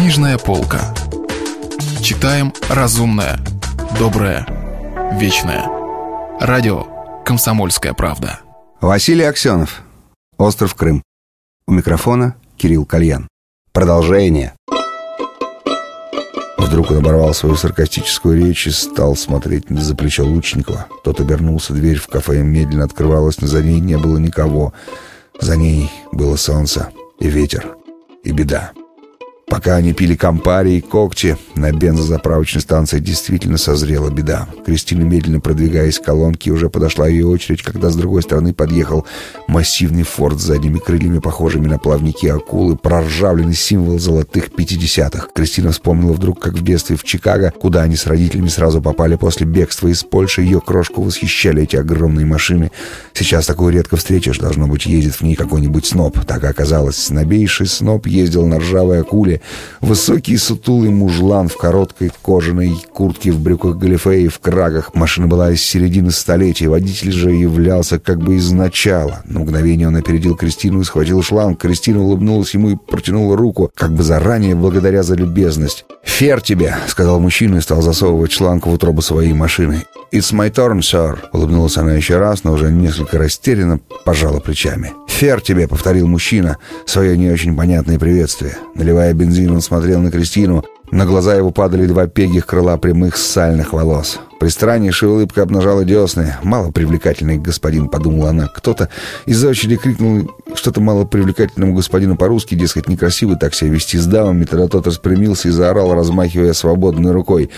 Книжная полка. Читаем разумное, доброе, вечное. Радио «Комсомольская правда». Василий Аксенов. Остров Крым. У микрофона Кирилл Кальян. Продолжение. Вдруг он оборвал свою саркастическую речь и стал смотреть за плечо Лучникова. Тот обернулся, дверь в кафе медленно открывалась, но за ней не было никого. За ней было солнце и ветер и беда. Пока они пили компари и когти, на бензозаправочной станции действительно созрела беда. Кристина, медленно продвигаясь к колонке, уже подошла ее очередь, когда с другой стороны подъехал массивный форт с задними крыльями, похожими на плавники акулы, проржавленный символ золотых пятидесятых. Кристина вспомнила вдруг, как в детстве в Чикаго, куда они с родителями сразу попали после бегства из Польши, ее крошку восхищали эти огромные машины. Сейчас такую редко встретишь, должно быть, ездит в ней какой-нибудь сноб. Так и оказалось, снобейший сноб ездил на ржавой акуле, Высокий сутулый мужлан в короткой кожаной куртке, в брюках галифе и в крагах. Машина была из середины столетия. Водитель же являлся как бы из начала. На мгновение он опередил Кристину и схватил шланг. Кристина улыбнулась ему и протянула руку, как бы заранее благодаря за любезность. «Фер тебе», — сказал мужчина и стал засовывать шланг в утробу своей машины. «It's my turn, sir», — улыбнулась она еще раз, но уже несколько растерянно пожала плечами. «Фер тебе», — повторил мужчина, свое не очень понятное приветствие. Наливая бензин, он смотрел на Кристину. На глаза его падали два пегих крыла прямых сальных волос. Пристраннейшая улыбка обнажала десны. «Мало привлекательный господин», — подумала она. Кто-то из-за очереди крикнул что-то мало привлекательному господину по-русски, дескать, некрасиво так себя вести с дамами. Тогда тот распрямился и заорал, размахивая свободной рукой.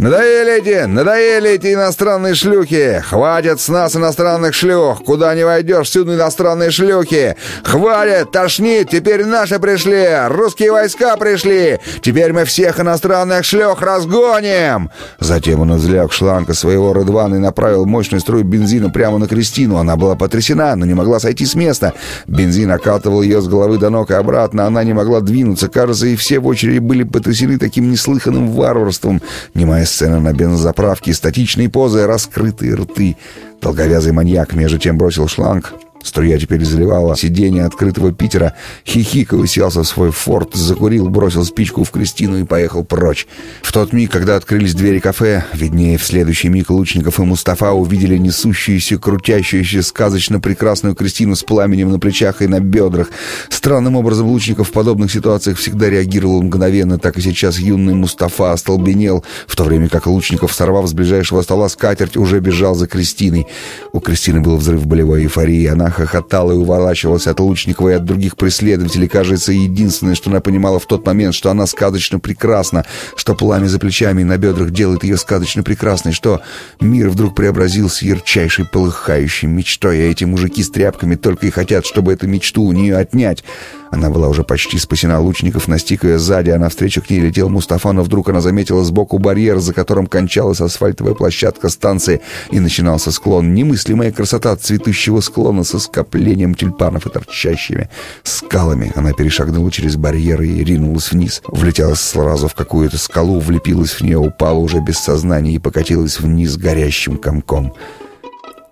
«Надоели эти, надоели эти иностранные шлюхи! Хватит с нас иностранных шлюх! Куда не войдешь, всюду иностранные шлюхи! Хватит, тошнит, теперь наши пришли! Русские войска пришли! Теперь мы всех иностранных шлюх разгоним!» Затем он извлек шланга своего Редвана и направил мощную струю бензина прямо на Кристину. Она была потрясена, но не могла сойти с места. Бензин окатывал ее с головы до ног и обратно. Она не могла двинуться. Кажется, и все в очереди были потрясены таким неслыханным варварством. Немая сцена на бензозаправке, статичные позы, раскрытые рты. Долговязый маньяк между тем бросил шланг, Струя теперь заливала сиденье открытого Питера. Хихика уселся в свой форт, закурил, бросил спичку в Кристину и поехал прочь. В тот миг, когда открылись двери кафе, виднее в следующий миг Лучников и Мустафа увидели несущуюся, крутящуюся, сказочно прекрасную Кристину с пламенем на плечах и на бедрах. Странным образом Лучников в подобных ситуациях всегда реагировал мгновенно, так и сейчас юный Мустафа остолбенел, в то время как Лучников, сорвав с ближайшего стола скатерть, уже бежал за Кристиной. У Кристины был взрыв болевой эйфории, она хохотала и уворачивалась от Лучникова и от других преследователей. Кажется, единственное, что она понимала в тот момент, что она сказочно прекрасна, что пламя за плечами и на бедрах делает ее сказочно прекрасной, что мир вдруг преобразился ярчайшей полыхающей мечтой, а эти мужики с тряпками только и хотят, чтобы эту мечту у нее отнять. Она была уже почти спасена лучников, настиг ее сзади, а навстречу к ней летел Мустафа, но вдруг она заметила сбоку барьер, за которым кончалась асфальтовая площадка станции, и начинался склон. Немыслимая красота цветущего склона со скоплением тюльпанов и торчащими скалами. Она перешагнула через барьер и ринулась вниз. Влетела сразу в какую-то скалу, влепилась в нее, упала уже без сознания и покатилась вниз горящим комком.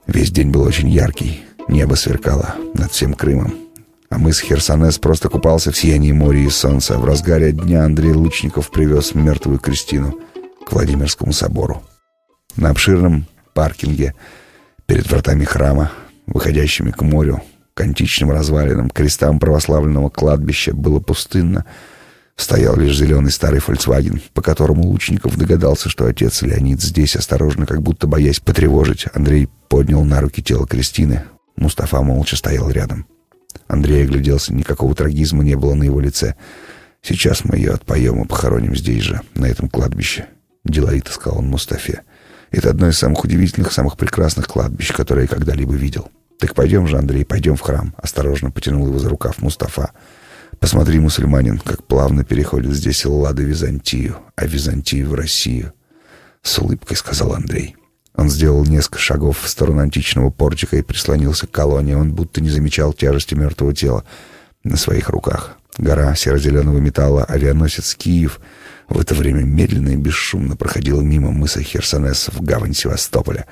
Весь день был очень яркий. Небо сверкало над всем Крымом. А мыс Херсонес просто купался в сиянии моря и солнца. В разгаре дня Андрей Лучников привез мертвую Кристину к Владимирскому собору. На обширном паркинге перед вратами храма, выходящими к морю, к античным развалинам, крестам православленного кладбища, было пустынно. Стоял лишь зеленый старый «Фольксваген», по которому Лучников догадался, что отец Леонид здесь, осторожно, как будто боясь потревожить. Андрей поднял на руки тело Кристины. Мустафа молча стоял рядом. Андрей огляделся, никакого трагизма не было на его лице. «Сейчас мы ее отпоем и похороним здесь же, на этом кладбище», — деловито сказал он Мустафе. «Это одно из самых удивительных, самых прекрасных кладбищ, которые я когда-либо видел. Так пойдем же, Андрей, пойдем в храм», — осторожно потянул его за рукав Мустафа. «Посмотри, мусульманин, как плавно переходит здесь Эллада Византию, а Византию в Россию», — с улыбкой сказал Андрей. Он сделал несколько шагов в сторону античного портика и прислонился к колонне. Он будто не замечал тяжести мертвого тела на своих руках. Гора серо-зеленого металла, авианосец «Киев» в это время медленно и бесшумно проходил мимо мыса Херсонес в гавань Севастополя.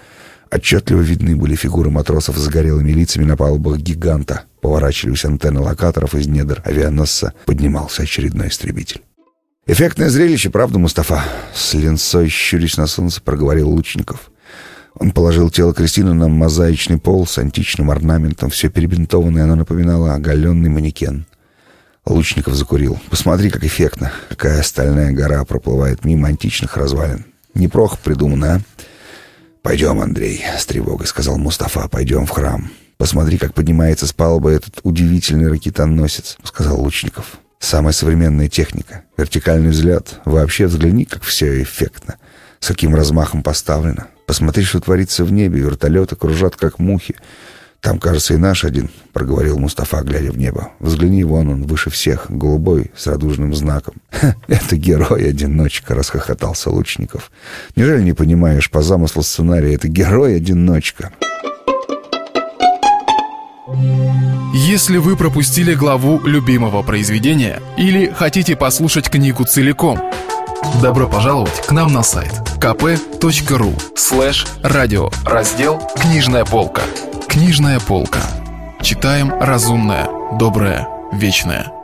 Отчетливо видны были фигуры матросов с загорелыми лицами на палубах гиганта. Поворачивались антенны локаторов из недр авианосца. Поднимался очередной истребитель. Эффектное зрелище, правда, Мустафа? С линцой щурясь на солнце проговорил Лучников. Он положил тело Кристины на мозаичный пол с античным орнаментом. Все перебинтованное оно напоминало оголенный манекен. Лучников закурил. «Посмотри, как эффектно. Какая стальная гора проплывает мимо античных развалин. Неплохо придумано, а?» «Пойдем, Андрей», — с тревогой сказал Мустафа. «Пойдем в храм. Посмотри, как поднимается с палубы этот удивительный ракетоносец», — сказал Лучников. Самая современная техника. Вертикальный взгляд. Вообще взгляни, как все эффектно. С каким размахом поставлено. Посмотри, что творится в небе. Вертолеты кружат, как мухи. Там, кажется, и наш один, — проговорил Мустафа, глядя в небо. Взгляни, вон он, выше всех, голубой, с радужным знаком. это герой-одиночка, — расхохотался Лучников. Неужели не понимаешь, по замыслу сценария, это герой-одиночка? Если вы пропустили главу любимого произведения или хотите послушать книгу целиком, добро пожаловать к нам на сайт kp.ru слэш радио раздел «Книжная полка». «Книжная полка». Читаем разумное, доброе, вечное.